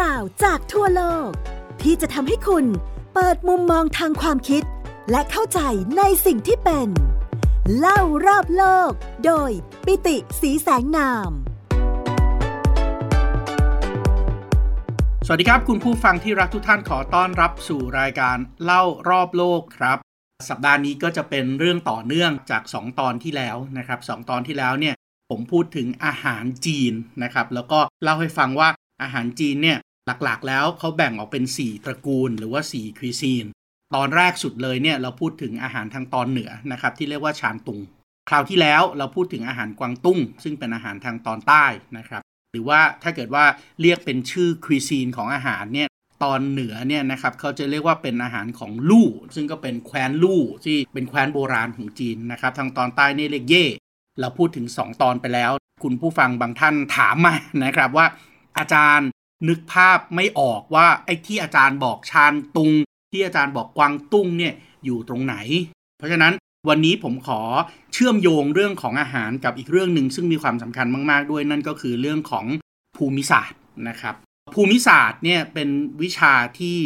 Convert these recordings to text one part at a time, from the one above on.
ราวจากทั่วโลก ที่จะทำให้คุณเปิดมุมมองทางความคิด และเข้าใจในสิ่งที่เป็น เล่ารอบโลก โดยปิติสีแสงนาม สวัสดีครับ คุณผู้ฟังที่รักทุกท่านขอต้อนรับสู่รายการเล่ารอบโลกครับสัปดาห์นี้ก็จะเป็นเรื่องต่อเนื่องจาก 2 ตอนที่แล้วนะครับสตอนที่แล้วเนี่ยผมพูดถึงอาหารจีนนะครับแล้วก็เล่าให้ฟังว่าอาหารจีนเนี่ย หลักๆ แล้วเขาแบ่งออกเป็น 4 ตระกูลหรือว่า 4 ควีซีน ตอนแรกสุดเลยเนี่ยเราพูดถึงอาหารทางตอนเหนือนะครับที่เรียกว่าชานตุง คราวที่แล้วเราพูดถึงอาหารกวางตุ้ง ซึ่งเป็นอาหารทางตอนใต้นะครับ หรือว่าถ้าเกิดว่าเรียกเป็นชื่อควีซีนของอาหารเนี่ยตอนเหนือเนี่ยนะครับเขาจะเรียกว่าเป็นอาหารของลู่ ซึ่งก็เป็นแคว้นลู่ที่เป็นแคว้นโบราณของจีนนะครับ ทางตอนใต้นี่เรียกเย่เราพูดถึง 2 ตอนไปแล้ว คุณผู้ฟังบางท่านถามมานะครับว่าอาจารย์ นึกภาพไม่ออกว่าไอ้ที่อาจารย์บอกชานตุง ที่อาจารย์บอกกวางตุ้งเนี่ยอยู่ตรงไหน เพราะฉะนั้นวันนี้ผมขอเชื่อมโยงเรื่องของอาหารกับอีกเรื่องหนึ่งซึ่งมีความสำคัญมาก ๆ ด้วยนั่นก็คือเรื่องของภูมิศาสตร์นะครับ ภูมิศาสตร์เนี่ยเป็นวิชาที่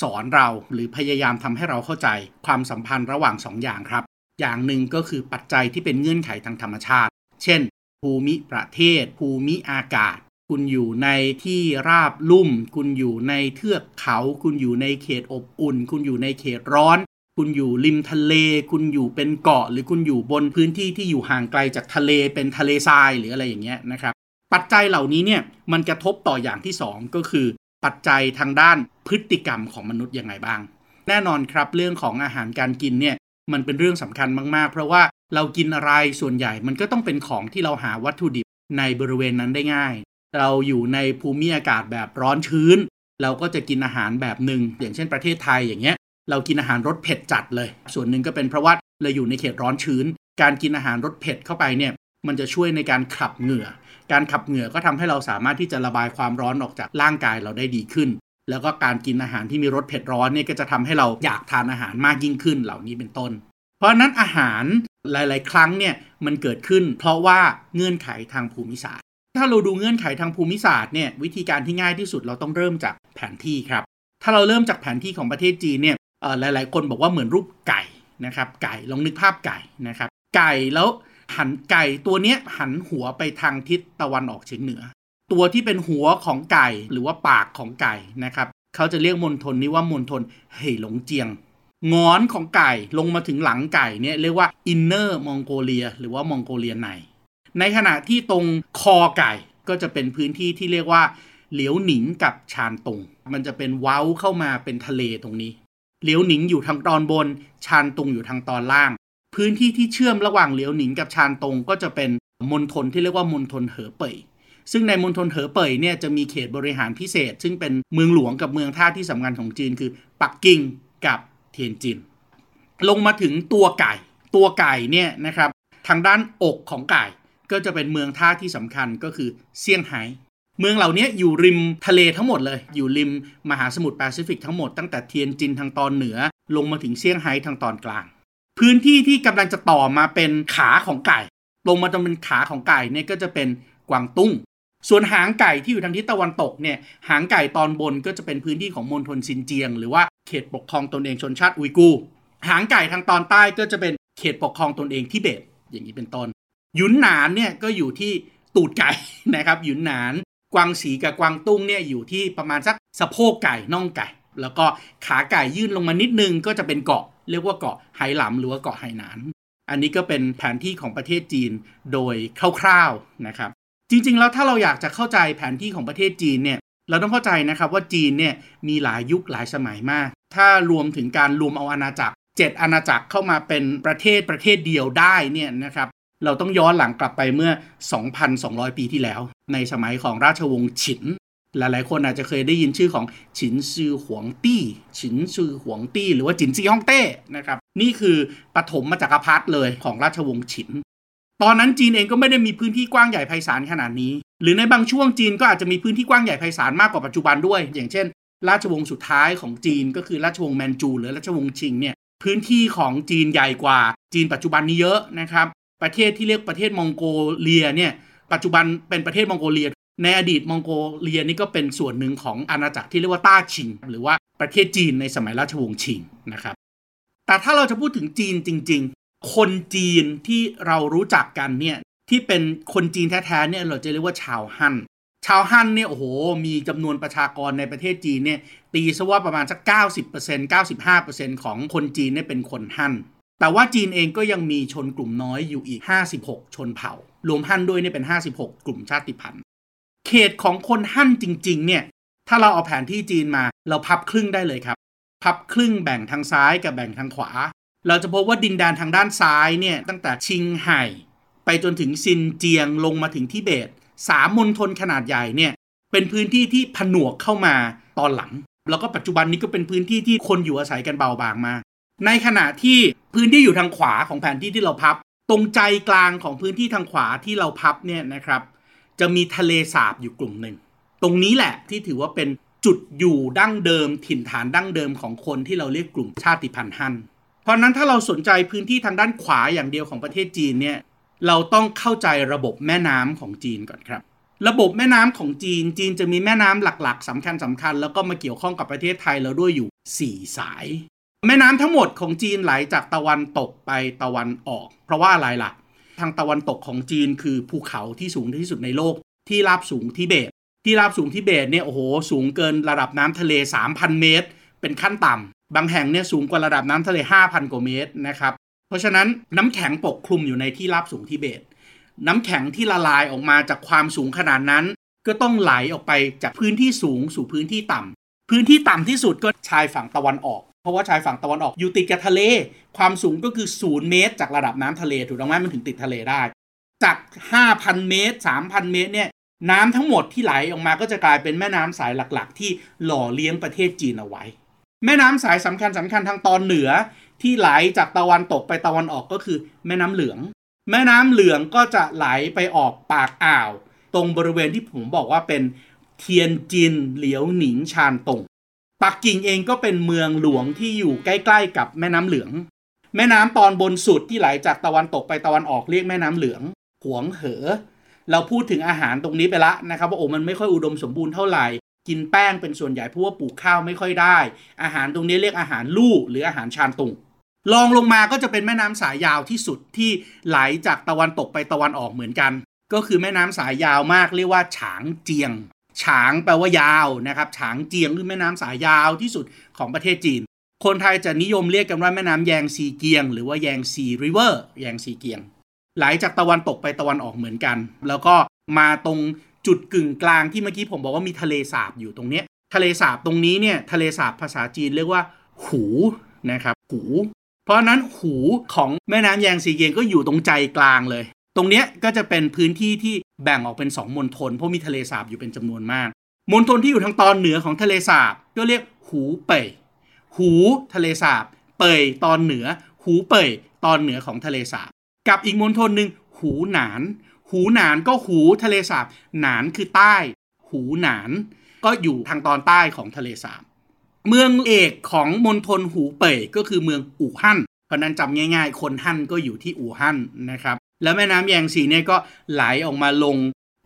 สอนเราหรือพยายามทำให้เราเข้าใจความสัมพันธ์ระหว่าง2ออย่างครับ อย่างหนึ่งก็คือปัจจัยที่เป็นเงื่อนไขทางธรรมชาติ เช่น ภูมิประเทศ ภูมิอากาศ คุณอยู่ในที่ราบลุ่ม คุณอยู่ในเทือกเขา คุณอยู่ในเขตอบอุ่น คุณอยู่ในเขตร้อน คุณอยู่ริมทะเล คุณอยู่เป็นเกาะ หรือคุณอยู่บนพื้นที่ที่อยู่ห่างไกลจากทะเลเป็นทะเลทรายหรืออะไรอย่างเงี้ยนะครับ ปัจจัยเหล่านี้เนี่ยมันกระทบต่ออย่างที่ 2 ก็คือ ปัจจัยทางด้านพฤติกรรมของมนุษย์ยังไงบ้าง แน่นอนครับเรื่องของอาหารการกินเนี่ยมันเป็นเรื่องสำคัญมาก ๆ เพราะว่าเรากินอะไรส่วนใหญ่มันก็ต้องเป็นของที่เราหาวัตถุดิบในบริเวณนั้นได้ง่าย เราอยู่ในภูมิอากาศแบบร้อนชื้น เราก็จะกินอาหารแบบหนึ่งอย่างเช่นประเทศไทยอย่างเงี้ยเรากินอาหารรสเผ็ดจัดเลย ส่วนหนึ่งก็เป็นเพราะว่าเราอยู่ในเขตร้อนชื้น การกินอาหารรสเผ็ดเข้าไปเนี่ยมันจะช่วยในการขับเหงื่อ การขับเหงื่อก็ทำให้เราสามารถที่จะระบายความร้อนออกจากร่างกายเราได้ดีขึ้น แล้วก็การกินอาหารที่มีรสเผ็ดร้อนเนี่ยก็จะทำให้เราอยากทานอาหารมากยิ่งขึ้นเหล่านี้เป็นต้น เพราะนั้นอาหารหลาย ๆ ครั้งเนี่ยมันเกิดขึ้น เพราะว่าเงื่อนไขทางภูมิศาสตร์ ถ้าเราดูเงื่อนไขทางภูมิศาสตร์เนี่ยวิธีการที่ง่ายที่สุดเราต้องเริ่มจากแผนที่ครับ ถ้าเราเริ่มจากแผนที่ของประเทศจีนเนี่ยหลาย ๆ คนบอกว่าเหมือนรูปไก่นะครับ ไก่ลองนึกภาพไก่นะครับ ไก่แล้วหันไก่ตัวเนี้ยหันหัวไปทางทิศตะวันออกเฉียงเหนือ ตัวที่เป็นหัวของไก่หรือว่าปากของไก่นะครับเขาจะเรียกมณฑลนี้ว่ามณฑลเฮยหลงเจียงหงอนของไก่ลงมาถึงหลังไก่เนี่ยเรียกว่า Inner Mongolia หรือว่ามองโกเลียใน ในขณะที่ตรงคอไก่ก็จะเป็นพื้นที่ที่เรียกว่า เหลียวหนิงกับชานตง มันจะเป็นเว้าเข้ามาเป็นทะเลตรงนี้ เหลียวหนิงอยู่ทางตอนบน ชานตงอยู่ทางตอนล่าง พื้นที่ที่เชื่อมระหว่างเหลียวหนิงกับชานตงก็จะเป็นมณฑลที่เรียกว่ามณฑลเหอเป่ยซึ่งในมณฑลเหอเป่ยเนี่ยจะมีเขตบริหารพิเศษ ซึ่งเป็นเมืองหลวงกับเมืองท่าที่สำคัญของจีนคือ ปักกิ่งกับเทียนจิน ลงมาถึงตัวไก่ ตัวไก่เนี่ยนะครับ ทางด้านอกของไก่ ก็จะเป็นเมืองท่าที่สำคัญก็คือเซี่ยงไฮ้เมืองเหล่านี้อยู่ริมทะเลทั้งหมดเลย อยู่ริมมหาสมุทรแปซิฟิกทั้งหมดตั้งแต่เทียนจินทางตอนเหนือ ลงมาถึงเซี่ยงไฮ้ทางตอนกลาง พื้นที่ที่กำลังจะต่อมาเป็นขาของไก่ ลงมาตรงเป็นขาของไก่เนี่ยก็จะเป็นกวางตุ้ง ส่วนหางไก่ที่อยู่ทางทิศตะวันตกเนี่ยหางไก่ตอนบนก็จะเป็นพื้นที่ของมณฑลซินเจียง หรือว่าเขตปกครองตนเองชนชาติอุยกูหางไก่ทางตอนใต้ก็จะเป็นเขตปกครองตนเองทิเบตอย่างนี้เป็นต้น หยุนหนานเนี่ยก็อยู่ที่ตูดไก่นะครับหยุนหนานกวางสีกับกวางตุ้งเนี่ยอยู่ที่ประมาณสักสะโพกไก่น่องไก่ แล้วก็ขาไก่ยื่นลงมานิดนึงก็จะเป็นเกาะ เรียกว่าเกาะไหหลำหรือว่าเกาะไหหนาน อันนี้ก็เป็นแผนที่ของประเทศจีนโดยคร่าวๆนะครับ จริงๆแล้วถ้าเราอยากจะเข้าใจแผนที่ของประเทศจีนเนี่ยเราต้องเข้าใจนะครับว่าจีนเนี่ยมีหลายยุคหลายสมัยมาก ถ้ารวมถึงการรวมเอาอาณาจักร 7 อาณาจักรเข้ามาเป็นประเทศประเทศเดียวได้เนี่ยนะครับ เราต้องย้อนหลังกลับไปเมื่อ 2,200 ปีที่แล้ว ในสมัยของราชวงศ์ฉิน หลายๆ คนอาจจะเคยได้ยินชื่อของฉินซือหวงตี้ ฉินซือหวงตี้ หรือว่าจินซีฮ่องเต้นะครับ นี่คือปฐมมาจากรพรรดิเลยของราชวงศ์ฉิน ตอนนั้นจีนเองก็ไม่ได้มีพื้นที่กว้างใหญ่ไพศาลขนาดนี้ หรือในบางช่วงจีนก็อาจจะมีพื้นที่กว้างใหญ่ไพศาลมากกว่าปัจจุบันด้วย อย่างเช่น ราชวงศ์สุดท้ายของจีนก็คือราชวงศ์แมนจู หรือราชวงศ์ชิงเนี่ยพื้นที่ของจีนใหญ่กว่าจีนปัจจุบันนี้เยอะนะครับ ประเทศที่เรียกประเทศมองโกเลียเนี่ยปัจจุบันเป็นประเทศมองโกเลีย ในอดีตมองโกเลียนี่ก็เป็นส่วนหนึ่งของอาณาจักรที่เรียกว่าต้าชิง หรือว่าประเทศจีนในสมัยราชวงศ์ชิงนะครับแต่ถ้าเราจะพูดถึงจีนจริง ๆ คนจีนที่เรารู้จักกันเนี่ยที่เป็นคนจีนแท้ๆเนี่ยเราจะเรียกว่าชาวฮั่นชาวฮั่นเนี่ยโอ้โหมีจำนวนประชากรในประเทศจีนเนี่ยตีซะว่าประมาณสัก 90% 95%ของคนจีนเนี่ยเป็นคนฮั่น แต่ว่าจีนเองก็ยังมีชนกลุ่มน้อยอยู่อีก 56 ชนเผ่า รวมฮั่นด้วยเนี่ยเป็น 56 กลุ่มชาติพันธุ์ เขตของคนฮั่นจริง ๆ เนี่ย ถ้าเราเอาแผนที่จีนมา เราพับครึ่งได้เลยครับ พับครึ่งแบ่งทางซ้ายกับแบ่งทางขวา เราจะพบว่าดินแดนทางด้านซ้ายเนี่ยตั้งแต่ชิงไห่ ไปจนถึงซินเจียงลงมาถึงทิเบตสามมณฑลขนาดใหญ่เนี่ยเป็นพื้นที่ที่ผนวกเข้ามาตอนหลัง แล้วก็ปัจจุบันนี้ก็เป็นพื้นที่ที่คนอยู่อาศัยกันเบาบางมา ในขณะที่พื้นที่อยู่ทางขวาของแผนที่ที่เราพับ ตรงใจกลางของพื้นที่ทางขวาที่เราพับเนี่ยนะครับ จะมีทะเลสาบอยู่กลุ่มหนึ่ง ตรงนี้แหละที่ถือว่าเป็นจุดอยู่ดั้งเดิม ถิ่นฐานดั้งเดิมของคนที่เราเรียกกลุ่มชาติพันธุ์ฮั่นเพราะนั้นถ้าเราสนใจพื้นที่ทางด้านขวาอย่างเดียวของประเทศจีนเนี่ยเราต้องเข้าใจระบบแม่น้ำของจีนก่อนครับ ระบบแม่น้ำของจีน จีนจะมีแม่น้ำหลักๆสำคัญสำคัญแล้วก็มาเกี่ยวข้องกับประเทศไทยเราด้วยอยู่ 4 สาย แม่น้ำทั้งหมดของจีนไหลจากตะวันตกไปตะวันออก เพราะว่าอะไรล่ะ ทางตะวันตกของจีนคือภูเขาที่สูงที่สุดในโลก ที่ราบสูงทิเบต ที่ราบสูงทิเบตเนี่ยโอ้โหสูงเกินระดับน้ำทะเล 3,000 เมตร เป็นขั้นต่ำบางแห่งเนี่ยสูงกว่าระดับน้ำทะเล 5,000 กว่าเมตรนะครับเพราะฉะนั้นน้ำแข็งปกคลุมอยู่ในที่ราบสูงทิเบต น้ำแข็งที่ละลายออกมาจากความสูงขนาดนั้น ก็ต้องไหลออกไปจากพื้นที่สูงสู่พื้นที่ต่ำพื้นที่ต่ำที่สุดก็ชายฝั่งตะวันออก เพราะว่าชายฝั่งตะวันออกอยู่ติดกับทะเล ความสูงก็คือศูนย์เมตร จากระดับน้ำทะเลถูกต้องไหมมันถึงติดทะเลได้ จาก 5,000 เมตร 3,000 เมตรเนี่ยน้ำทั้งหมดที่ไหลออกมาก็จะกลายเป็นแม่น้ำสายหลักๆ ที่หล่อเลี้ยงประเทศจีนเอาไว้ แม่น้ำสายสำคัญสำคัญทางตอนเหนือที่ไหลจากตะวันตกไปตะวันออกก็คือแม่น้ำเหลือง แม่น้ำเหลืองก็จะไหลไปออกปากอ่าว ตรงบริเวณที่ผมบอกว่าเป็นเทียนจินเหลียวหนิงชานตง ปักกิ่งเองก็เป็นเมืองหลวงที่อยู่ใกล้ๆกับแม่น้ำเหลือง แม่น้ำตอนบนสุดที่ไหลจากตะวันตกไปตะวันออกเรียกแม่น้ำเหลือง หวงเหอ เราพูดถึงอาหารตรงนี้ไปละนะครับว่าโอ้มันไม่ค่อยอุดมสมบูรณ์เท่าไหร่ กินแป้งเป็นส่วนใหญ่เพราะว่าปลูกข้าวไม่ค่อยได้ อาหารตรงนี้เรียกอาหารลู่หรืออาหารชานตุงลองลงมาก็จะเป็นแม่น้ำสายยาวที่สุดที่ไหลจากตะวันตกไปตะวันออกเหมือนกัน ก็คือแม่น้ำสายยาวมากเรียกว่าฉางเจียง ฉางแปลว่ายาวนะครับ ฉางเจียงคือแม่น้ำสายยาวที่สุดของประเทศจีน คนไทยจะนิยมเรียกกันว่าแม่น้ำแยงซีเกียง หรือว่าแยงซีริเวอร์แยงซีเกียง ไหลจากตะวันตกไปตะวันออกเหมือนกัน แล้วก็มาตรงจุดกึ่งกลางที่เมื่อกี้ผมบอกว่ามีทะเลสาบอยู่ตรงนี้ทะเลสาบตรงนี้เนี่ยทะเลสาบภาษาจีนเรียกว่า หูนะครับหู เพราะนั้นหูของแม่น้ำแยงซีเกียงก็อยู่ตรงใจกลางเลย ตรงเนี้ยก็จะเป็นพื้นที่ที่แบ่งออกเป็น2มณฑลเพราะมีทะเลสาบอยู่เป็นจำนวนมากมณฑลที่อยู่ทางตอนเหนือของทะเลสาบก็เรียกหูเป่ยหูทะเลสาบ เป่ยตอนเหนือ หูเป่ยตอนเหนือของทะเลสาบ กับอีกมณฑลหนึ่งหูหนาน หูหนานก็หูทะเลสาบ หนานคือใต้ หูหนาน ก็อยู่ทางตอนใต้ของทะเลสาบ เมืองเอกของมณฑลหูเป่ยก็คือเมืองอู่ฮั่นเพราะนั้นจำง่าย ๆ คนฮั่นก็อยู่ที่อู่ฮั่นนะครับ แล้วแม่น้ำแยงซีเนี่ยก็ไหลออกมาลง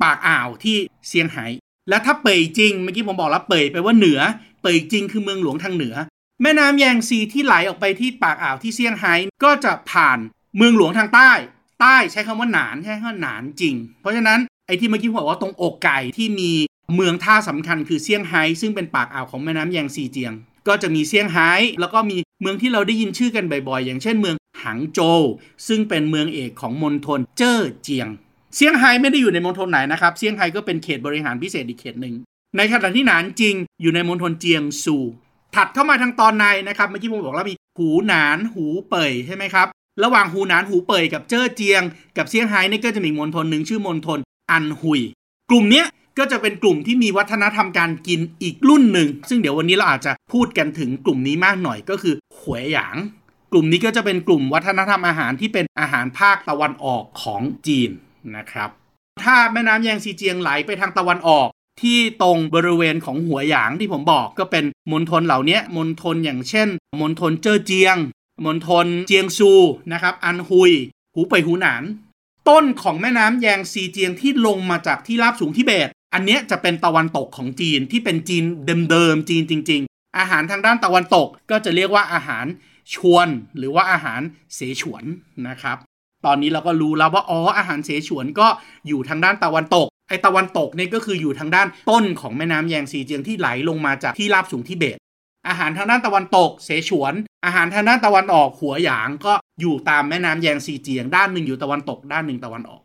ปากอ่าวที่เซียงไฮ้แล้วถ้าเป่ยจริงเมื่อกี้ผมบอกแล้วเป่ยไปว่าเหนือ เป่ยจริงคือเมืองหลวงทางเหนือ แม่น้ำแยงซีที่ไหลออกไปที่ปากอ่าวที่เซียงไฮ้ก็จะผ่านเมืองหลวงทางใต้ ใต้ใช้คำว่าหนานใช้คำว่าหนานจริง เพราะฉะนั้นไอ้ที่เมื่อกี้ผมบอกว่าตรงอกไก่ที่มีเมืองท่าสำคัญคือเซี่ยงไฮ้ซึ่งเป็นปากอ่าวของแม่น้ำแยงซีเจียง ก็จะมีเซี่ยงไฮ้แล้วก็มีเมืองที่เราได้ยินชื่อกันบ่อยๆ อย่างเช่นเมืองหังโจวซึ่งเป็นเมืองเอกของมณฑลเจ้อเจียงเซี่ยงไฮ้ไม่ได้อยู่ในมณฑลไหนนะครับเซี่ยงไฮ้ก็เป็นเขตบริหารพิเศษอีกเขตหนึ่งในขณะที่หนานจริงอยู่ในมณฑลเจียงซู ถัดเข้ามาทางตอนในนะครับเมื่อกี้ผมบอกแล้วมีหูหนานหูเป่ยใช่ไหมครับระหว่างหูหนานหูเป่ยกับเจ้อเจียง กับเซี่ยงไฮ้นี่ก็จะมีมณฑลหนึ่งชื่อมณฑลอันหุย กลุ่มนี้ ก็จะเป็นกลุ่มที่มีวัฒนธรรมการกินอีกรุ่นหนึ่ง ซึ่งเดี๋ยววันนี้เราอาจจะพูดกันถึงกลุ่มนี้มากหน่อยก็คือหวยหยาง กลุ่มนี้ก็จะเป็นกลุ่มวัฒนธรรมอาหารที่เป็นอาหารภาคตะวันออกของจีนนะครับ ถ้าแม่น้ำแยงซีเจียงไหลไปทางตะวันออกที่ตรงบริเวณของหัวหยางที่ผมบอกก็เป็นมณฑลเหล่านี้มณฑลอย่างเช่นมณฑลเจ้อเจียงมณฑลเจียงซูนะครับ อันฮุย หูไปหูหนาน ต้นของแม่น้ำแยงซีเจียงที่ลงมาจากที่ราบสูงทิเบต อันเนี้ยจะเป็นตะวันตกของจีนที่เป็นจีนเดิมๆจีนจริง ๆ อาหารทางด้านตะวันตกก็จะเรียกว่าอาหารชวน หรือว่าอาหารเสฉวนนะครับ ตอนนี้เราก็รู้แล้วว่าอ๋ออาหารเสฉวนก็อยู่ทางด้านตะวันตกไอตะวันตกเนี่ยก็คืออยู่ทางด้านต้นของแม่น้ำแยงซีเจียงที่ไหลลงมาจากที่ราบสูงทิเบต อาหารทางด้านตะวันตกเสฉวน อาหารทางด้านตะวันออกหัวหยางก็อยู่ตามแม่น้ำแยงซีเจียง ด้านหนึ่งอยู่ตะวันตก ด้านหนึ่งตะวันออก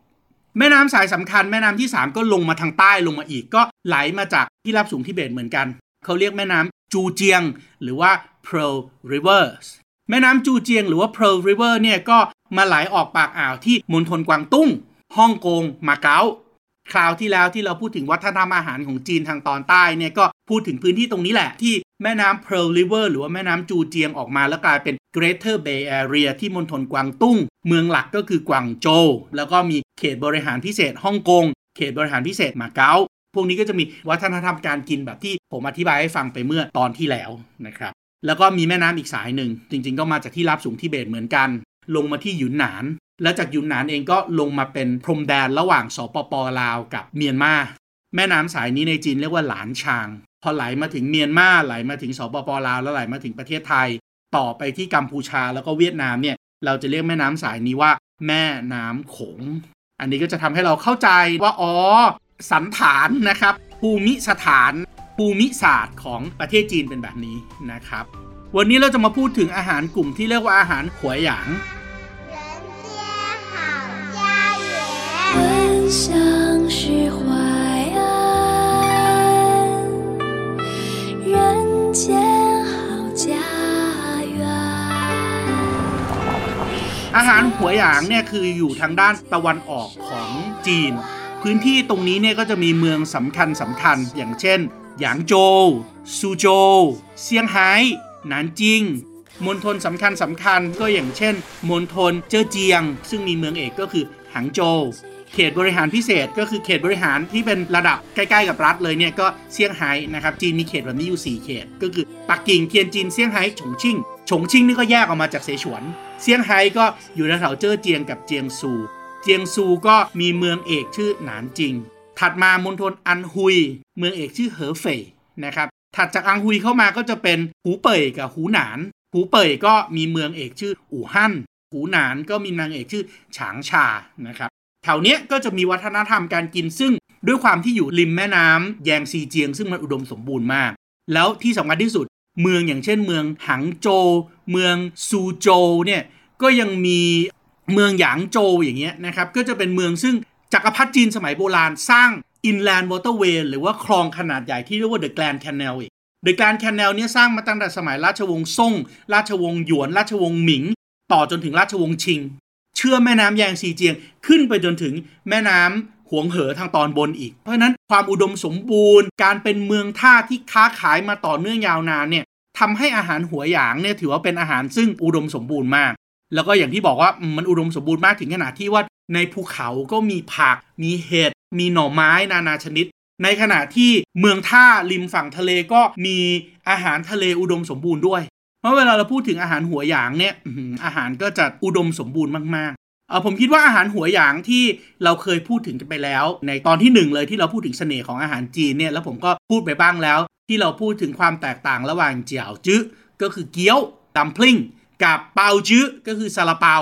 แม่น้ำสายสำคัญแม่น้ำที่ 3 ก็ลงมาทางใต้ลงมาอีก ก็ไหลมาจากที่ราบสูงทิเบตเหมือนกัน เขาเรียกแม่น้ำจูเจียง หรือว่า Pearl Rivers แม่น้ำจูเจียงหรือว่า Pearl River เนี่ยก็มาไหลออกปากอ่าวที่มณฑลกวางตุ้งฮ่องกงมาเก๊า คราวที่แล้วที่เราพูดถึงวัฒนธรรมอาหารของจีนทางตอนใต้เนี่ยก็พูดถึงพื้นที่ตรงนี้แหละ ที่แม่น้ำ Pearl River หรือว่าแม่น้ำจูเจียงออกมาแล้วกลายเป็น Greater Bay Area ที่มณฑลกวางตุ้ง เมืองหลักก็คือกวางโจวแล้วก็มีเขตบริหารพิเศษฮ่องกง เขตบริหารพิเศษมาเก๊าพวกนี้ก็จะมีวัฒนธรรมการกินแบบที่ผมอธิบายให้ฟังไปเมื่อตอนที่แล้วนะครับแล้วก็มีแม่น้ำอีกสายหนึ่ง จริงๆ ก็มาจากที่ราบสูงทิเบตเหมือนกัน ลงมาที่หยุนหนาน แล้วจากยุนนานเองก็ลงมาเป็นพรมแดนระหว่างสปปลาวกับเมียนมาแม่น้ำสายนี้ในจีนเรียกว่าหลานชาง พอไหลมาถึงเมียนมาไหลมาถึงสปปลาวแล้วไหลมาถึงประเทศไทย ต่อไปที่กัมพูชาแล้วก็เวียดนามเนี่ยเราจะเรียกแม่น้ำสายนี้ว่า แม่น้ำโขง อันนี้ก็จะทำให้เราเข้าใจว่าอ๋อสันฐานนะครับ ภูมิสถาน ภูมิศาสตร์ของประเทศจีนเป็นแบบนี้นะครับ วันนี้เราจะมาพูดถึงอาหารกลุ่มที่เรียกว่าอาหารขวยหยาง 香是淮安，人间好家园。 อาหารหัวหยางเนี่ยคืออยู่ทางด้านตะวันออกของจีน พื้นที่ตรงนี้เนี่ยก็จะมีเมืองสำคัญสำคัญ อย่างเช่น หยางโจวซูโจวเซี่ยงไฮ้หนานจิงมณฑลสำคัญสำคัญก็อย่างเช่นมณฑลเจ้อเจียง ซึ่งมีเมืองเอกก็คือหางโจว เขตบริหารพิเศษก็คือเขตบริหารที่เป็นระดับใกล้ๆกับรัฐเลยเนี่ยก็เซี่ยงไฮ้นะครับจีนมีเขตแบบนี้อยู่ 4 เขต ก็คือปักกิ่งเทียนจินเซี่ยงไฮ้ฉงชิ่งฉงชิ่งนี่ก็แยกออกมาจากเสฉวนเซี่ยงไฮ้ก็อยู่แถวเจ้อเจียงกับเจียงซู เจียงซูก็มีเมืองเอกชื่อหนานจิง ถัดมามณฑลอันฮุย เมืองเอกชื่อเหอเฟยนะครับถัดจากอังฮุยเข้ามาก็จะเป็นหูเป่ยกับหูหนาน หูเป่ยก็มีเมืองเอกชื่ออู่ฮั่นหูหนานก็มีนางเอกชื่อฉางชานะครับ แถวเนี้ยก็จะมีวัฒนธรรมการกินซึ่ง ด้วยความที่อยู่ริมแม่น้ำแยงซีเจียง ซึ่งมันอุดมสมบูรณ์มาก แล้วที่สำคัญที่สุดเมืองอย่างเช่นเมืองหังโจ เมืองซูโจเนี่ยก็ยังมีเมืองหยางโจอย่างเงี้ยนะครับก็จะเป็นเมืองซึ่งจักรพรรดิจีนสมัยโบราณสร้าง Inland Waterway หรือว่าคลองขนาดใหญ่ที่เรียกว่า The Grand Canal อีก The Grand Canal เนี่ยสร้างมาตั้งแต่สมัยราชวงศ์ซ่ง ราชวงศ์หยวน ราชวงศ์หมิง ต่อจนถึงราชวงศ์ชิง ชื่อมแม่น้ำแยงซีเจียง ขึ้นไปจนถึงแม่น้ำหวงเหอทางตอนบนอีก เพราะฉะนั้นความอุดมสมบูรณ์ การเป็นเมืองท่าที่ค้าขายมาต่อเนื่องยาวนานเนี่ยทำให้อาหารหัวหยางเนี่ยถือว่าเป็นอาหารซึ่งอุดมสมบูรณ์มาก แล้วก็อย่างที่บอกว่ามันอุดมสมบูรณ์มากถึงขนาดที่ว่าในภูเขาก็มีผัก มีเห็ด มีหน่อไม้นานาชนิด ในขณะที่เมืองท่าริมฝั่งทะเลก็มีอาหารทะเลอุดมสมบูรณ์ด้วย เพราะเวลาเราพูดถึงอาหารหัวหยางเนี่ยอาหารก็จะอุดมสมบูรณ์มากๆเออผมคิดว่าอาหารหัวหยางที่เราเคยพูดถึงกันไปแล้ว ในตอนที่หนึ่งเลยที่เราพูดถึงเสน่ห์ของอาหารจีนเนี่ยแล้วผมก็พูดไปบ้างแล้ว ที่เราพูดถึงความแตกต่างระหว่างเจียวจื้อก็คือเกี๊ยวดัมพลิงกับเปาจื้อก็คือซาลาเปา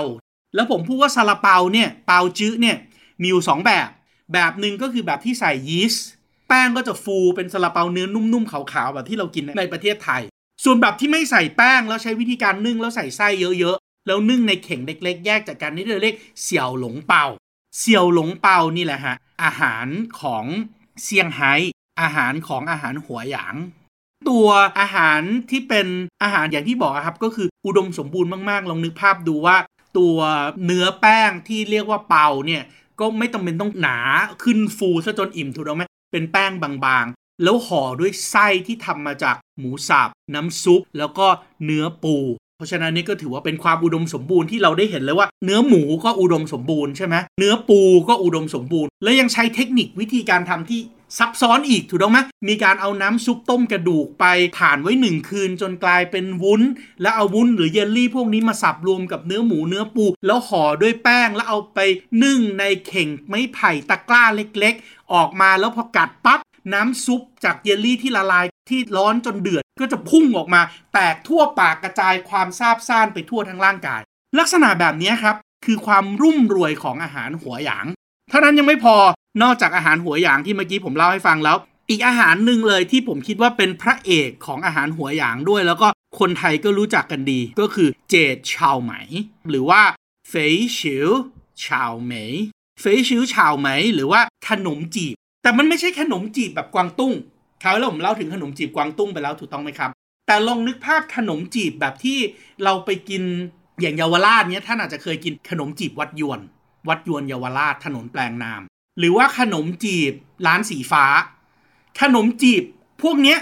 แล้วผมพูดว่าซาลาเปาเนี่ยเปาจื้อเนี่ยมีอยู่สองแบบ แบบหนึ่งก็คือแบบที่ใส่ยีสต์แป้งก็จะฟูเป็นซาลาเปาเนื้อนุ่มๆขาวๆแบบที่เรากินในประเทศไทย ส่วนแบบที่ไม่ใส่แป้งแล้วใช้วิธีการนึ่งแล้วใส่ไส้เยอะๆ แล้วนึ่งในเข่งเล็ก ๆ แยกจากกันนี่เรียกเสี่ยวหลงเปาเสี่ยวหลงเปานี่แหละฮะอาหารของเซี่ยงไฮ้อาหารของอาหารหัวหยาง ตัวอาหารที่เป็นอาหารอย่างที่บอกครับ ก็คืออุดมสมบูรณ์มากๆลองนึกภาพดูว่า ตัวเนื้อแป้งที่เรียกว่าเปาเนี่ยก็ไม่จำเป็นต้องหนาขึ้นฟูซะจนอิ่มถูกต้องไหมเป็นแป้งบางๆ แล้วห่อด้วยไส้ที่ทำมาจากหมูสับน้ำซุป แล้วก็เนื้อปู เพราะฉะนั้นนี่ก็ถือว่าเป็นความอุดมสมบูรณ์ที่เราได้เห็นเลยว่า เนื้อหมูก็อุดมสมบูรณ์ใช่ไหมเนื้อปูก็อุดมสมบูรณ์ และยังใช้เทคนิควิธีการทำที่ซับซ้อนอีกถูกต้องไหมมีการเอาน้ำซุปต้มกระดูกไปผ่านไว้หนึ่งคืนจนกลายเป็นวุ้น แล้วเอาวุ้นหรือเยลลี่พวกนี้มาสับรวมกับเนื้อหมูเนื้อปู แล้วห่อด้วยแป้งแล้วเอาไปนึ่งในเข่งไม้ไผ่ตะกร้าเล็ก ๆ ออกมาแล้วพอกัดปั๊บ น้ำซุปจากเยลลี่ที่ละลายที่ร้อนจนเดือดก็จะพุ่งออกมา แตกทั่วปากกระจายความซาบซ่านไปทั่วทั้งร่างกาย ลักษณะแบบนี้ครับ คือความรุ่มรวยของอาหารหัวหยางเท่านั้นยังไม่พอนอกจากอาหารหัวหยางที่เมื่อกี้ผมเล่าให้ฟังแล้ว อีกอาหารหนึ่งเลยที่ผมคิดว่าเป็นพระเอกของอาหารหัวหยางด้วย แล้วก็คนไทยก็รู้จักกันดี ก็คือเจดชาวไหม หรือว่าเฟยชิวชาวไหมเฟยชิวชาวไหม หรือว่าขนมจีบ แต่มันไม่ใช่ขนมจีบแบบกวางตุ้งคราวแล้วผมเล่าถึงขนมจีบกวางตุ้งไปแล้วถูกต้องไหมครับ แต่ลองนึกภาพขนมจีบแบบที่เราไปกินอย่างเยาวราชเนี้ยท่านอาจจะเคยกินขนมจีบวัดยวน วัดยวนเยาวราชถนนแปลงนาม หรือว่าขนมจีบร้านสีฟ้า ขนมจีบพวกเนี้ย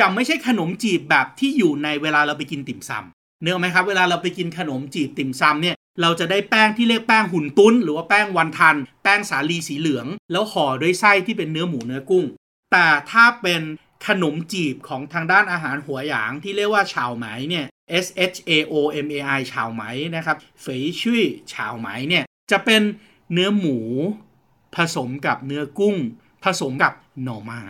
จะไม่ใช่ขนมจีบแบบที่อยู่ในเวลาเราไปกินติ่มซำเนื้อไหมครับ เวลาเราไปกินขนมจีบติ่มซำเนี่ย เราจะได้แป้งที่เรียกแป้งหุ่นตุ้น หรือว่าแป้งวันทัน แป้งสาลีสีเหลือง แล้วห่อด้วยไส้ที่เป็นเนื้อหมูเนื้อกุ้ง แต่ถ้าเป็นขนมจีบของทางด้านอาหารหัวหยางที่เรียกว่าชาวไหมเนี่ย S H A O M A I ชาวไหมนะครับเฟยชุยชาวไหมเนี่ยจะเป็นเนื้อหมู ผสมกับเนื้อกุ้ง ผสมกับหน่อไม้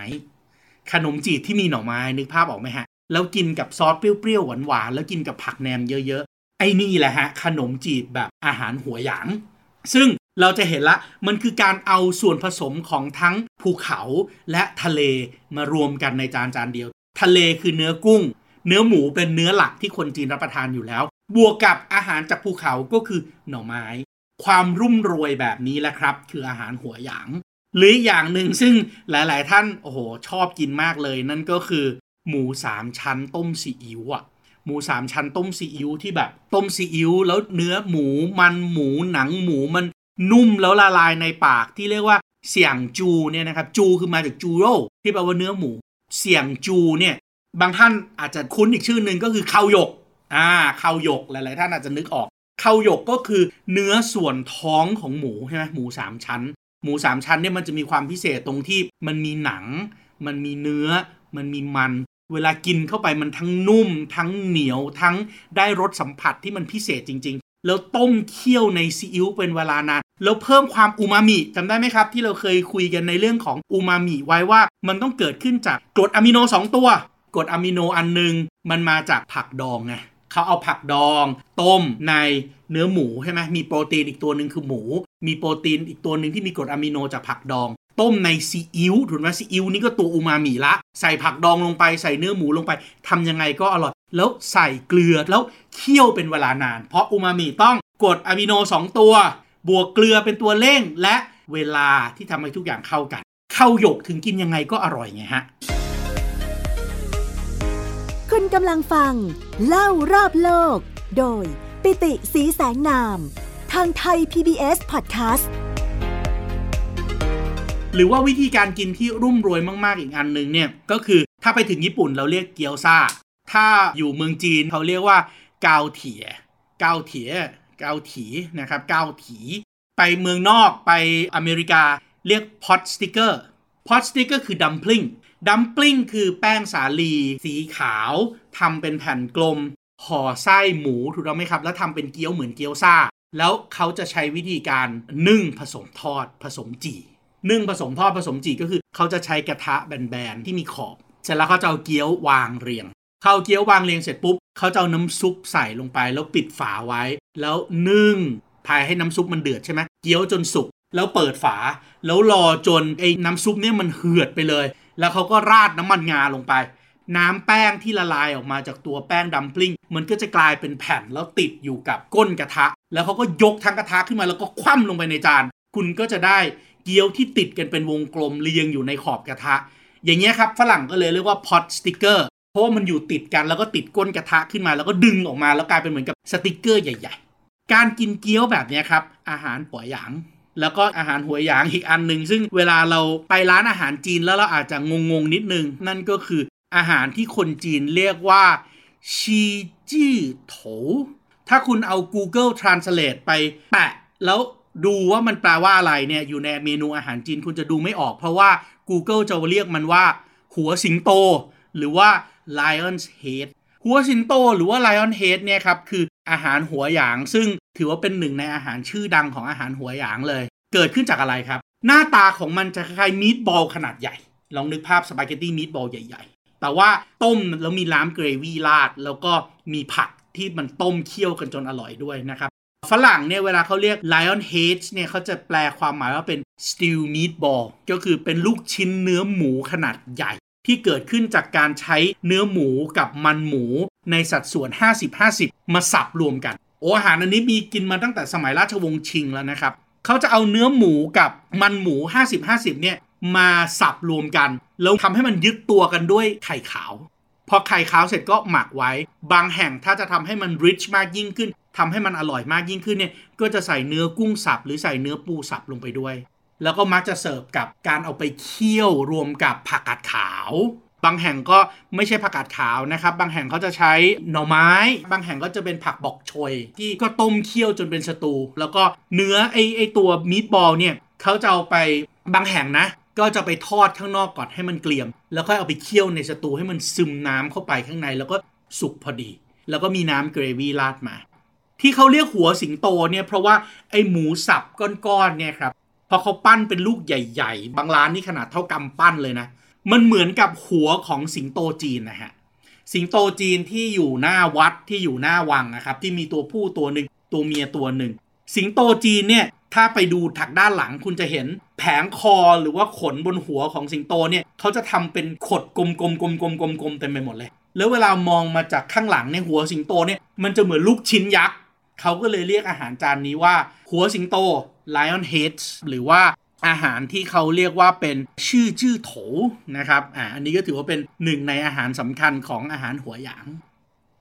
ขนมจีบที่มีหน่อไม้นึกภาพออกไหมฮะ แล้วกินกับซอสเปรี้ยวๆหวานๆแล้วกินกับผักแหนมเยอะๆ ไอ้นี่แหละฮะขนมจีบแบบอาหารหัวหยาง ซึ่งเราจะเห็นละมันคือการเอาส่วนผสมของทั้งภูเขาและทะเลมารวมกันในจานจานเดียว ทะเลคือเนื้อกุ้ง เนื้อหมูเป็นเนื้อหลักที่คนจีนรับประทานอยู่แล้ว บวกกับอาหารจากภูเขาก็คือหน่อไม้ ความรุ่มรวยแบบนี้แหละครับ คืออาหารหัวหยาง หรืออย่างหนึ่งซึ่งหลาย ๆ ท่านโอ้โหชอบกินมากเลย นั่นก็คือ หมูสามชั้นต้มซีอิ๊วอะ หมูสามชั้นต้มซีอิ๊วที่แบบ ต้มซีอิ๊วแล้วเนื้อหมูมันหมูหนังหมูมันนุ่มแล้วละลายในปากที่เรียกว่าเสี่ยงจูเนี่ยนะครับจูคือมาจากจูโร่ที่แปลว่าเนื้อหมู เสี่ยงจูเนี่ยบางท่านอาจจะคุ้นอีกชื่อหนึ่งก็คือข้าวหยกอ่าข้าวหยกหลายๆท่านอาจจะนึกออกข้าวหยกก็คือเนื้อส่วนท้องของหมูใช่ไหมหมูสามชั้น หมูสามชั้นเนี่ยมันจะมีความพิเศษตรงที่มันมีหนัง มันมีเนื้อ มันมีมัน เวลากินเข้าไปมันทั้งนุ่ม ทั้งเหนียวทั้งได้รสสัมผัสที่มันพิเศษจริง ๆ แล้วต้มเคี่ยวในซีอิ๊วเป็นเวลานานแล้วเพิ่มความอูมามิจำได้ไหมครับ ที่เราเคยคุยกันในเรื่องของอูมามิไว้ว่ามันต้องเกิดขึ้นจากกรดอะมิโน 2 ตัวกรดอะมิโนอันหนึ่งมันมาจากผักดองไงเขาเอาผักดอง ต้มในเนื้อหมูใช่ไหมมีโปรตีนอีกตัวหนึ่งคือหมู มีโปรตีนอีกตัวหนึ่งที่มีกรดอะมิโนจากผักดอง ต้มในซีอิ๊วถูกไหมซีอิ๊วนี่ก็ตัวอูมามิละ ใส่ผักดองลงไปใส่เนื้อหมูลงไปทำยังไงก็อร่อย แล้วใส่เกลือแล้วเคี่ยวเป็นเวลานาน เพราะอูมามิต้องกดอะมิโน 2 ตัว บวกเกลือเป็นตัวเร่ง และเวลาที่ทำให้ทุกอย่างเข้ากันข้าวหยกถึงกินยังไงก็อร่อยไงฮะคุณกำลังฟัง เล่ารอบโลก โดยปิติสีแสงนาม ทางไทย PBS Podcast หรือว่าวิธีการกินที่รุ่มรวยมากๆอีกอันหนึ่งเนี่ยก็คือถ้าไปถึงญี่ปุ่นเราเรียกเกี๊ยวซ่า ถ้าอยู่เมืองจีนเขาเรียกว่าเกาเถียเกาเถียเกาถีนะครับเกาถีไปเมืองนอกไปอเมริกาเรียก potsticker potsticker คือ dumpling dumpling คือแป้งสาลี สีขาวทำเป็นแผ่นกลมห่อไส้หมูถูกต้องไหมครับ แล้วทำเป็นเกี๊ยวเหมือนเกี๊ยวซ่า แล้วเขาจะใช้วิธีการนึ่งผสมทอดผสมจี่ นึ่งผสมทอดผสมจีก็คือ เขาจะใช้กระทะแบนๆที่มีขอบ เสร็จแล้วเขาจะเอาเกี๊ยววางเรียงเข้าเกี๊ยววางเรียงเสร็จปุ๊บเขาจะเอาน้ำซุปใส่ลงไปแล้วปิดฝาไว้ แล้วนึ่งพายให้น้ำซุปมันเดือดใช่ไหมเกี๊ยวจนสุกแล้วเปิดฝา แล้วรอจนไอ้น้ำซุปเนี่ยมันเหือดไปเลย แล้วเขาก็ราดน้ำมันงาลงไป น้ำแป้งที่ละลายออกมาจากตัวแป้งดัมพลิงมันก็จะกลายเป็นแผ่นแล้วติดอยู่กับก้นกระทะ แล้วเขาก็ยกทั้งกระทะขึ้นมาแล้วก็คว่ำลงไปในจาน คุณก็จะได้ เกี๊ยวที่ติดกันเป็นวงกลมเรียงอยู่ในขอบกระทะ อย่างเงี้ยครับฝรั่งก็เลยเรียกว่า pot sticker เพราะว่ามันอยู่ติดกันแล้วก็ติดก้นกระทะขึ้นมา แล้วก็ดึงออกมาแล้วกลายเป็นเหมือนกับสติกเกอร์ใหญ่ ๆ การกินเกี๊ยวแบบนี้ครับอาหารหัวหยางแล้วก็อาหารหัวหยางอีกอันหนึ่งซึ่งเวลาเราไปร้านอาหารจีนแล้วเราอาจจะงงๆนิดนึง นั่นก็คืออาหารที่คนจีนเรียกว่าชีจี้โถถ้าคุณเอา Google Translate ไปแปะ แล้ว ดูว่ามันแปลว่าอะไรเนี่ยอยู่ในเมนูอาหารจีนคุณจะดูไม่ออก เพราะว่า Google จะเรียกมันว่า หัวสิงโต หรือว่า lion's head หัวสิงโตหรือว่า lion head เนี่ยครับคืออาหารหัวหยาง ซึ่งถือว่าเป็นหนึ่งในอาหารชื่อดังของอาหารหัวหยางเลย เกิดขึ้นจากอะไรครับ หน้าตาของมันจะคล้ายมีดบอลขนาดใหญ่ ลองนึกภาพสปาเกตตี้มีดบอลใหญ่ ๆ แต่ว่าต้มแล้วมีน้ำเกรวี่ราด แล้วก็มีผักที่มันต้มเคี่ยวกันจนอร่อยด้วยนะครับ ฝรั่งเนี่ยเวลาเขาเรียก lion head เนี่ยเขาจะแปลความหมายว่าเป็น stew meatball ก็คือเป็นลูกชิ้นเนื้อหมูขนาดใหญ่ ที่เกิดขึ้นจากการใช้เนื้อหมูกับมันหมูในสัดส่วน 50-50 มาสับรวมกัน โออาหารอันนี้มีกินมาตั้งแต่สมัยราชวงศ์ชิงแล้วนะครับเขาจะเอาเนื้อหมูกับมันหมู 50-50 เนี่ยมาสับรวมกัน แล้วทำให้มันยึดตัวกันด้วยไข่ขาว พอไข่ขาวเสร็จก็หมักไว้ บางแห่งถ้าจะทำให้มัน rich มากยิ่งขึ้น ทำให้มันอร่อยมากยิ่งขึ้นเนี่ยก็จะใส่เนื้อกุ้งสับหรือใส่เนื้อปูสับลงไปด้วย แล้วก็มักจะเสิร์ฟกับการเอาไปเคี่ยวรวมกับผักกาดขาว บางแห่งก็ไม่ใช่ผักกาดขาวนะครับ บางแห่งเขาจะใช้หน่อไม้ บางแห่งก็จะเป็นผักบอกโชยที่ก็ต้มเคี่ยวจนเป็นสตู แล้วก็เนื้อไอไอตัวมีดบอลเนี่ยเขาจะเอาไปบางแห่งนะก็จะไปทอดข้างนอกก่อนให้มันเกลี่ยม แล้วก็เอาไปเคี่ยวในสตูให้มันซึมน้ำเข้าไปข้างใน แล้วก็สุกพอดี แล้วก็มีน้ำเกรวี่ราดมา ที่เขาเรียกหัวสิงโตเนี่ยเพราะว่าไอหมูสับก้อนๆเนี่ยครับพอเขาปั้นเป็นลูกใหญ่ๆ บางร้านนี่ขนาดเท่ากำปั้นเลยนะ มันเหมือนกับหัวของสิงโตจีนนะฮะ สิงโตจีนที่อยู่หน้าวัดที่อยู่หน้าวังนะครับ ที่มีตัวผู้ตัวหนึ่งตัวเมียตัวหนึ่ง สิงโตจีนเนี่ยถ้าไปดูถักด้านหลังคุณจะเห็นแผงคอหรือว่าขนบนหัวของสิงโตเนี่ยเขาจะทำเป็นขดกลมๆกลมๆกลมๆกลมๆเต็มไปหมดเลย แล้วเวลามองมาจากข้างหลังในหัวสิงโตเนี่ยมันจะเหมือนลูกชิ้นยักษ์ เขาก็เลยเรียกอาหารจานนี้ว่า หัวสิงโต lion heads หรือว่าอาหารที่เขาเรียกว่าเป็นชื่อจื้อโถนะครับ อ่า อันนี้ก็ถือว่าเป็นหนึ่งในอาหารสำคัญของอาหารหัวหยาง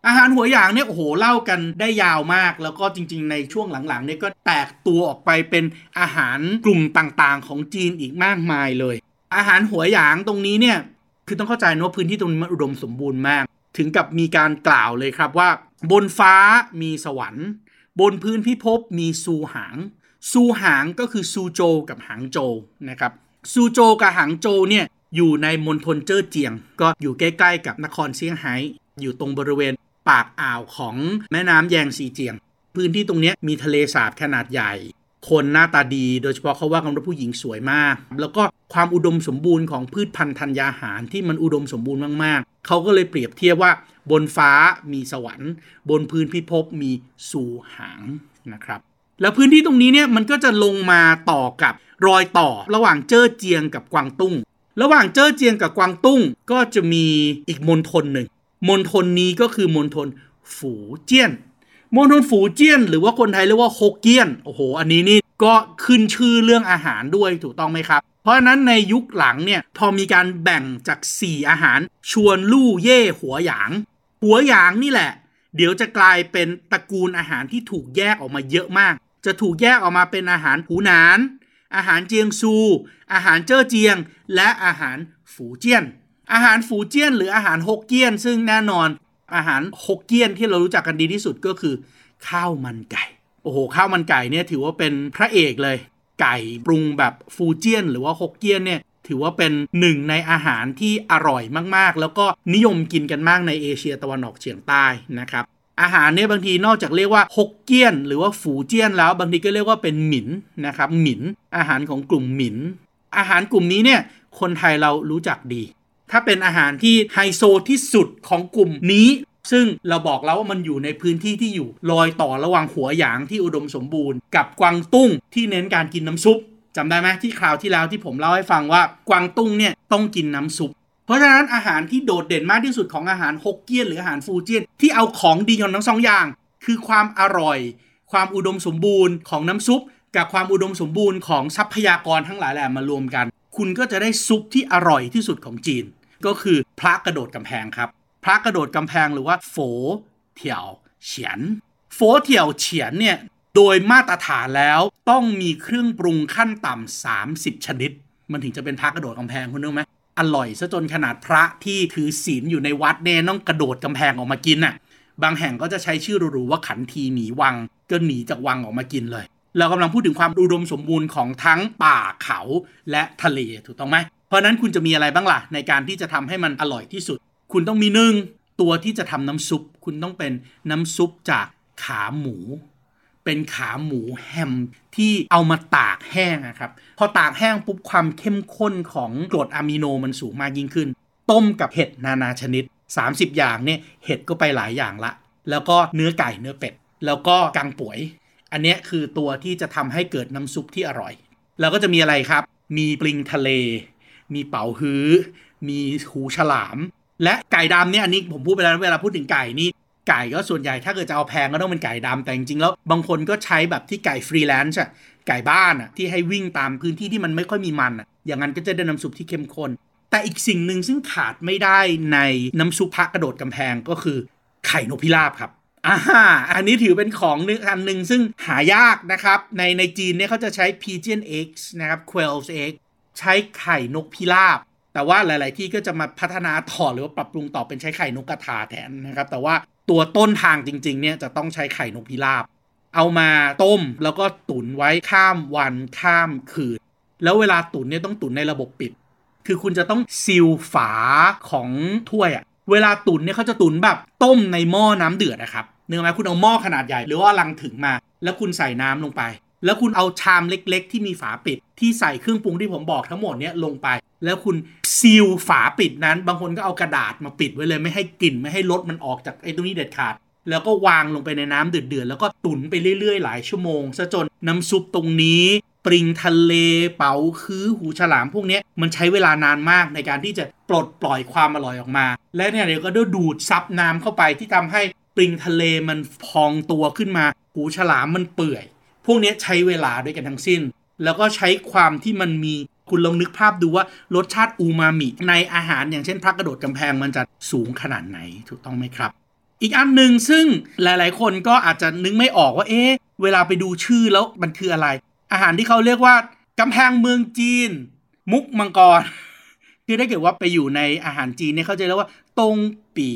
อาหารหัวหยางเนี่ยโอ้โหเล่ากันได้ยาวมาก แล้วก็จริง ๆ ในช่วงหลังๆเนี่ยก็แตกตัวออกไปเป็นอาหารกลุ่มต่างๆ ของจีนอีกมากมายเลย อาหารหัวหยางตรงนี้เนี่ยคือต้องเข้าใจนะว่าพื้นที่ตรงนี้มันอุดมสมบูรณ์มาก ถึงกับมีการกล่าวเลยครับว่า บนฟ้ามีสวรรค์ บนพื้นพิภพมีซูหาง ซูหางก็คือซูโจกับหางโจนะครับ ซูโจกับหางโจเนี่ยอยู่ในมณฑลเจ้อเจียง ก็อยู่ใกล้ๆกับนครเซี่ยงไฮ้อยู่ตรงบริเวณปากอ่าวของแม่น้ำแยงซีเจียง พื้นที่ตรงนี้มีทะเลสาบขนาดใหญ่ คนหน้าตาดี โดยเฉพาะเขาว่ากันว่าผู้หญิงสวยมาก แล้วก็ความอุดมสมบูรณ์ของพืชพันธุ์ธัญญาหารที่มันอุดมสมบูรณ์มากๆ เขาก็เลยเปรียบเทียบว่าบนฟ้ามีสวรรค์ บนพื้นพิภพมีสูหางนะครับ แล้วพื้นที่ตรงนี้เนี่ยมันก็จะลงมาต่อกับรอยต่อระหว่างเจ้อเจียงกับกวางตุ้ง ระหว่างเจ้อเจียงกับกวางตุ้ง ก็จะมีอีกมณฑลหนึ่งมณฑลนี้ก็คือมณฑลฝูเจี้ยนมณฑลฝูเจี้ยน หรือว่าคนไทยเรียกว่าฮกเกี้ยนโอ้โห อันนี้นี่ก็ขึ้นชื่อเรื่องอาหารด้วยถูกต้องไหมครับ ราะฉะนั้นในยุคหลังเนี่ยพอมีการแบ่งจาก 4 อาหาร ชวนลู่เย่หัวหยาง หัวหยางนี่แหละ เดี๋ยวจะกลายเป็นตระกูลอาหารที่ถูกแยกออกมาเยอะมาก จะถูกแยกออกมาเป็นอาหารหูหนาน อาหารเจียงซู อาหารเจ้อเจียง และอาหารฝูเจี้ยน อาหารฝูเจี้ยน หรืออาหารฮกเกี้ยน ซึ่งแน่นอนอาหารฮกเกี้ยนที่เรารู้จักกันดีที่สุดก็คือ ข้าวมันไก่ โอ้โห ข้าวมันไก่เนี่ยถือว่าเป็นพระเอกเลย ไก่ปรุงแบบฟูเจียน หรือว่าฮกเกี้ยนเนี่ยถือว่าเป็นหนึ่งในอาหารที่อร่อยมากๆ แล้วก็นิยมกินกันมากในเอเชียตะวันออกเฉียงใต้นะครับอาหารเนี่ยบางทีนอกจากเรียกว่าฮกเกี้ยน หรือว่าฝูเจี้ยนแล้วบางทีก็เรียกว่าเป็นหมินนะครับหมินอาหารของกลุ่มหมิน อาหารกลุ่มนี้เนี่ยคนไทยเรารู้จักดี ถ้าเป็นอาหารที่ไฮโซที่สุดของกลุ่มนี้ ซึ่งเราบอกแล้วว่ามันอยู่ในพื้นที่ที่อยู่รอยต่อระหว่างหัวหยางที่อุดมสมบูรณ์ กับกวางตุ้งที่เน้นการกินน้ำซุปจำได้ไหมที่คราวที่แล้วที่ผมเล่าให้ฟังว่ากวางตุ้งเนี่ยต้องกินน้ำซุปเพราะฉะนั้นอาหารที่โดดเด่นมากที่สุดของอาหารฮกเกี้ยนหรืออาหารฟูเจียนที่เอาของดีของทั้งสองอย่าง คือความอร่อย ความอุดมสมบูรณ์ของน้ำซุป กับความอุดมสมบูรณ์ของทรัพยากรทั้งหลายแหละมารวมกัน คุณก็จะได้ซุปที่อร่อยที่สุดของจีน ก็คือพระกระโดดกำแพงครับ ระกระโดดกำแพงหรือว่าโฝเถี่ยวเฉียนโฝเถี่ยวเฉียนเนี่ยโดยมาตรฐานแล้วต้องมีเครื่องปรุงขั้นต่ำ30 ชนิด มันถึงจะเป็นพระกระโดดกำแพงคุณนึกไหมอร่อยซะจนขนาดพระที่ถือศีลอยู่ในวัดเนี่ยต้องกระโดดกำแพงออกมากินน่ะบางแห่งก็จะใช้ชื่อหรูๆว่าขันทีหนีวังก็หนีจากวังออกมากินเลย เรากำลังพูดถึงความอุดมสมบูรณ์ของทั้งป่าเขาและทะเลถูกต้องไหมเพราะนั้นคุณจะมีอะไรบ้างล่ะในการที่จะทำให้มันอร่อยที่สุด คุณต้องมีหนึ่งตัวที่จะทำน้ำซุป คุณต้องเป็นน้ำซุปจากขาหมู เป็นขาหมูแฮมที่เอามาตากแห้งนะครับ พอตากแห้งปุ๊บความเข้มข้นของกรดอะมิโนมันสูงมากยิ่งขึ้น ต้มกับเห็ดนานาชนิด 30 อย่างเนี่ยเห็ดก็ไปหลายอย่างละ แล้วก็เนื้อไก่เนื้อเป็ด แล้วก็กังป่วย อันนี้คือตัวที่จะทำให้เกิดน้ำซุปที่อร่อย แล้วก็จะมีอะไรครับ มีปลิงทะเล มีเป๋าฮื้อ มีหูฉลาม และไก่ดำเนี่ยอันนี้ผมพูดไปแล้วเวลาพูดถึงไก่นี่ไก่ก็ส่วนใหญ่ถ้าเกิดจะเอาแพงก็ต้องเป็นไก่ดำแต่จริงๆแล้วบางคนก็ใช้แบบที่ไก่ฟรีแลนซ์อะไก่บ้านอะที่ให้วิ่งตามพื้นที่ที่มันไม่ค่อยมีมันอะอย่างนั้นก็จะได้น้ำซุปที่เข้มข้นแต่อีกสิ่งหนึ่งซึ่งขาดไม่ได้ในน้ำซุปพระกระโดดกำแพงก็คือไข่นกพิราบครับอ่าอันนี้ถือเป็นของนึงอันหนึ่งซึ่งหายากนะครับ ในในจีนเนี่ยเขาจะใช้ pigeon eggs นะครับ quail's egg ใช้ไข่นกพิราบ แต่ว่าหลาย ๆ ที่ก็จะมาพัฒนาต่อหรือว่าปรับปรุงต่อเป็นใช้ไข่นกกระทาแทนนะครับ แต่ว่าตัวต้นทางจริง ๆ เนี่ยจะต้องใช้ไข่นกพิราบ เอามาต้มแล้วก็ตุ๋นไว้ข้ามวันข้ามคืน แล้วเวลาตุ๋นเนี่ยต้องตุ๋นในระบบปิด คือคุณจะต้องซีลฝาของถ้วยอะเวลาตุ๋นเนี่ยเขาจะตุ๋นแบบต้มในหม้อน้ำเดือดนะครับเนื่องไหมคุณเอาหม้อขนาดใหญ่หรือว่าลังถึงมา แล้วคุณใส่น้ำลงไป แล้วคุณเอาชามเล็ก ๆ ที่มีฝาปิดที่ใส่เครื่องปรุงที่ผมบอกทั้งหมดเนี่ยลงไป แล้วคุณซีลฝาปิดนั้น บางคนก็เอากระดาษมาปิดไว้เลยไม่ให้กลิ่นไม่ให้รสมันออกจากไอ้ตรงนี้เด็ดขาด แล้วก็วางลงไปในน้ำเดือดๆแล้วก็ตุ๋นไปเรื่อยๆ หลายชั่วโมงซะจนน้ำซุปตรงนี้ ปริงทะเลเป๋าคือหูฉลามพวกนี้มันใช้เวลานานมากในการที่จะปลดปล่อยความอร่อยออกมา และเนี่ยเดี๋ยวก็ด้ดูดซับน้ำเข้าไปที่ทำให้ปริงทะเลมันพองตัวขึ้นมา หูฉลามมันเปื่อย พวกนี้ใช้เวลาด้วยกันทั้งสิ้น แล้วก็ใช้ความที่มันมี คุณลองนึกภาพดูว่ารสชาติอูมามิในอาหารอย่างเช่นพระกระโดดกำแพงมันจะสูงขนาดไหนถูกต้องไหมครับ อีกอันหนึ่งซึ่งหลายๆ คนก็อาจจะนึกไม่ออกว่า เอ๊ะ เวลาไปดูชื่อแล้วมันคืออะไร อาหารที่เขาเรียกว่ากำแพงเมืองจีน มุกมังกรคือถ้เกิดว่าไปอยู่ในอาหารจีนเนี่ยเขาจะเรียกว่าตงปี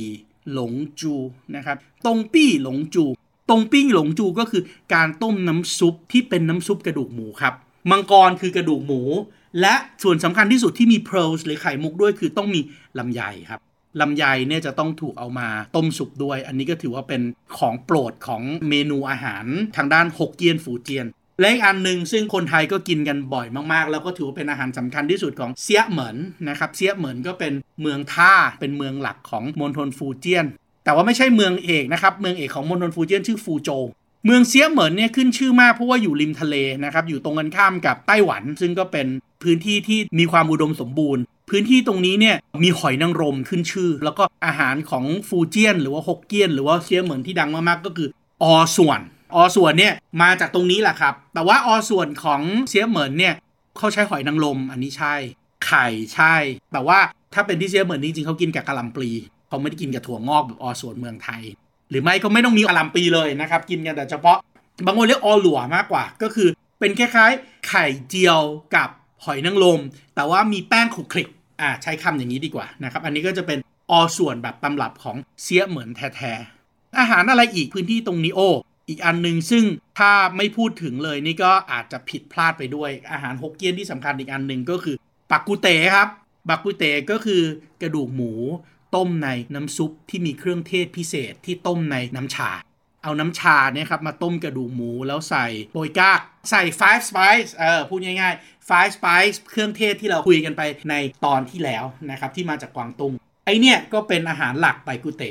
หลงจูนะครับตงปี้หลงจูตงปี้หลงจูก็คือการต้มน้ำซุปที่เป็นน้ำซุปกระดูกหมูครับ มังกรคือกระดูกหมู และส่วนสำคัญที่สุดที่มีเพลส์หรือไข่มุกด้วยคือต้องมีลำไยครับลำไยเนี่ยจะต้องถูกเอามาต้มสุกด้วย อันนี้ก็ถือว่าเป็นของโปรดของเมนูอาหารทางด้านฮกเกี้ยนฝูเจียน และอีกอันหนึ่งซึ่งคนไทยก็กินกันบ่อยมากๆ แล้วก็ถือว่าเป็นอาหารสำคัญที่สุดของเซียเหมินนะครับเซียเหมินก็เป็นเมืองท่าเป็นเมืองหลักของมณฑลฟูเจียน แต่ว่าไม่ใช่เมืองเอกนะครับ เมืองเอกของมณฑลฟูเจียนชื่อฟูโจ เมืองเซียเหมินเนี่ยขึ้นชื่อมากเพราะว่าอยู่ริมทะเลนะครับอยู่ตรงกันข้ามกับไต้หวัน ซึ่งก็เป็นพื้นที่ที่มีความอุดมสมบูรณ์ พื้นที่ตรงนี้เนี่ยมีหอยนางรมขึ้นชื่อ แล้วก็อาหารของฟูเจียน หรือว่าฮกเกี้ยน หรือว่าเซียเหมินที่ดังมากๆก็คืออส่วนอส่วนเนี่ยมาจากตรงนี้แหละครับ แต่ว่าอส่วนของเซียเหมินเนี่ยเขาใช้หอยนางรมอันนี้ใช่ ไข่ใช่ แต่ว่าถ้าเป็นที่เซียเหมินจริงๆเขากินกับกะหล่ำปลีเขาไม่ได้กินกับถั่วงอกแบบอส่วนเมืองไทย หรือไม่ก็ไม่ต้องมีกะหล่ำปีเลยนะครับ กินกันแต่เฉพาะ บางคนเรียกออหลัวมากกว่า ก็คือเป็นคล้ายๆ ไข่เจียวกับหอยนางรมแต่ว่ามีแป้งขลุกคลิกอ่าใช้คำอย่างนี้ดีกว่านะครับอันนี้ก็จะเป็นอส่วนแบบตำรับของเสียเหมือนแท้ๆอาหารอะไรอีกพื้นที่ตรงนี้โออีกอันหนึ่งซึ่งถ้าไม่พูดถึงเลยนี่ก็อาจจะผิดพลาดไปด้วยอาหารฮกเกี้ยนที่สำคัญอีกอันหนึ่งก็คือปักกุเตครับปักกุเตก็คือกระดูกหมู ต้มในน้ำซุปที่มีเครื่องเทศพิเศษที่ต้มในน้ำชา เอาน้ำชาเนี่ยครับมาต้มกระดูกหมูแล้วใส่โปยกาก ใส่ five spice เออพูดง่ายๆ five spice เครื่องเทศที่เราคุยกันไปในตอนที่แล้วนะครับที่มาจากกวางตุ้งไอเนี่ยก็เป็นอาหารหลักไปกุเต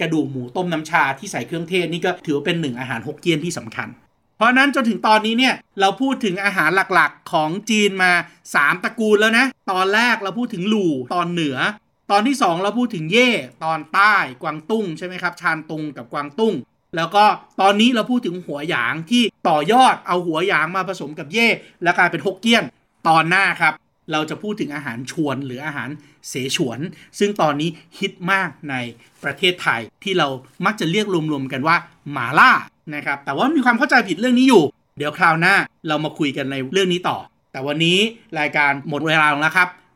กระดูกหมูต้มน้ำชาที่ใส่เครื่องเทศนี่ก็ถือว่าเป็นหนึ่งอาหารฮกเกี้ยนที่สำคัญ เพราะนั้นจนถึงตอนนี้เนี่ยเราพูดถึงอาหารหลักๆของจีนมา 3 ตระกูลแล้วนะ ตอนแรกเราพูดถึงหลู่ตอนเหนือ ตอนที่ 2 เราพูดถึงเย่ตอนใต้กวางตุ้งใช่ไหมครับชานตุงกับกวางตุ้ง แล้วก็ตอนนี้เราพูดถึงหัวหยางที่ต่อยอดเอาหัวหยางมาผสมกับเย่แล้วกลายเป็นฮกเกี้ยนตอนหน้าครับ เราจะพูดถึงอาหารชวนหรืออาหารเสฉวน ซึ่งตอนนี้ฮิตมากในประเทศไทยที่เรามักจะเรียกรวมๆกันว่าหมาล่านะครับแต่ว่ามีความเข้าใจผิดเรื่องนี้อยู่ เดี๋ยวคราวหน้าเรามาคุยกันในเรื่องนี้ต่อ แต่วันนี้รายการหมดเวลาลงแล้วครับ